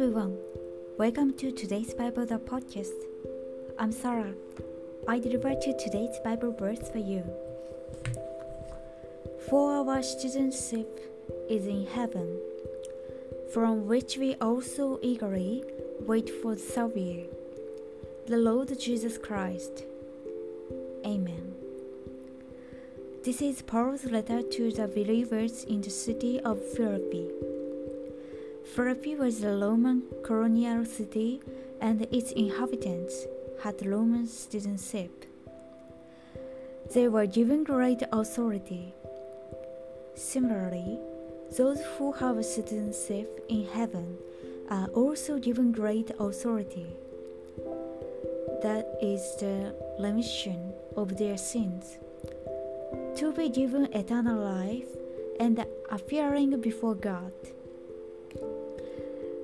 Welcome to today's Bible the podcast. I'm Sarah. I deliver to today's Bible verse for you. For our citizenship is in heaven, from which we also eagerly wait for the Savior, the Lord Jesus Christ. Amen. This is Paul's letter to the believers in the city of Philippi. Philippi was a Roman colonial city, and its inhabitants had Roman citizenship. They were given great authority. Similarly, those who have citizenship in heaven are also given great authority. That is the remission of their sins to be given eternal life and appearing before God.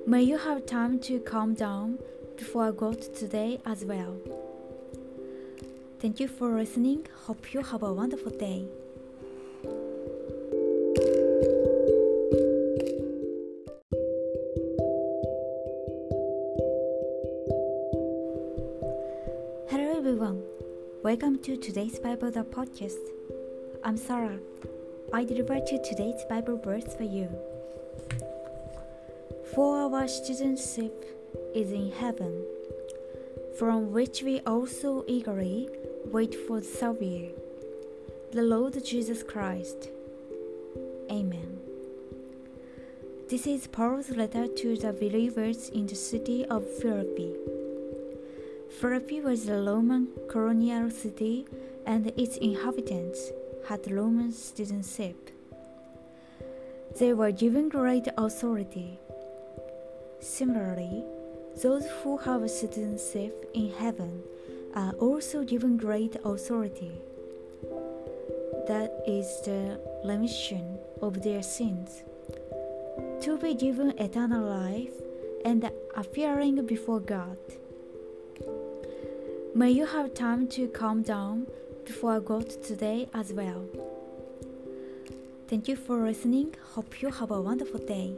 May you have time to calm down before God today as well. Thank you for listening. Hope you have a wonderful day. Hello everyone. Welcome to today's Bible the podcast. I'm Sarah. I deliver to today's Bible verse for you. For our citizenship is in heaven, from which we also eagerly wait for the Savior, the Lord Jesus Christ. Amen. This is Paul's letter to the believers in the city of Philippi. Philippi was a Roman colonial city, and its inhabitants had Roman citizenship. They were given great authority. Similarly, those who have a citizenship in heaven are also given great authority. That is the remission of their sins, to be given eternal life and appearing before God. May you have time to calm down before God today as well. Thank you for listening. Hope you have a wonderful day.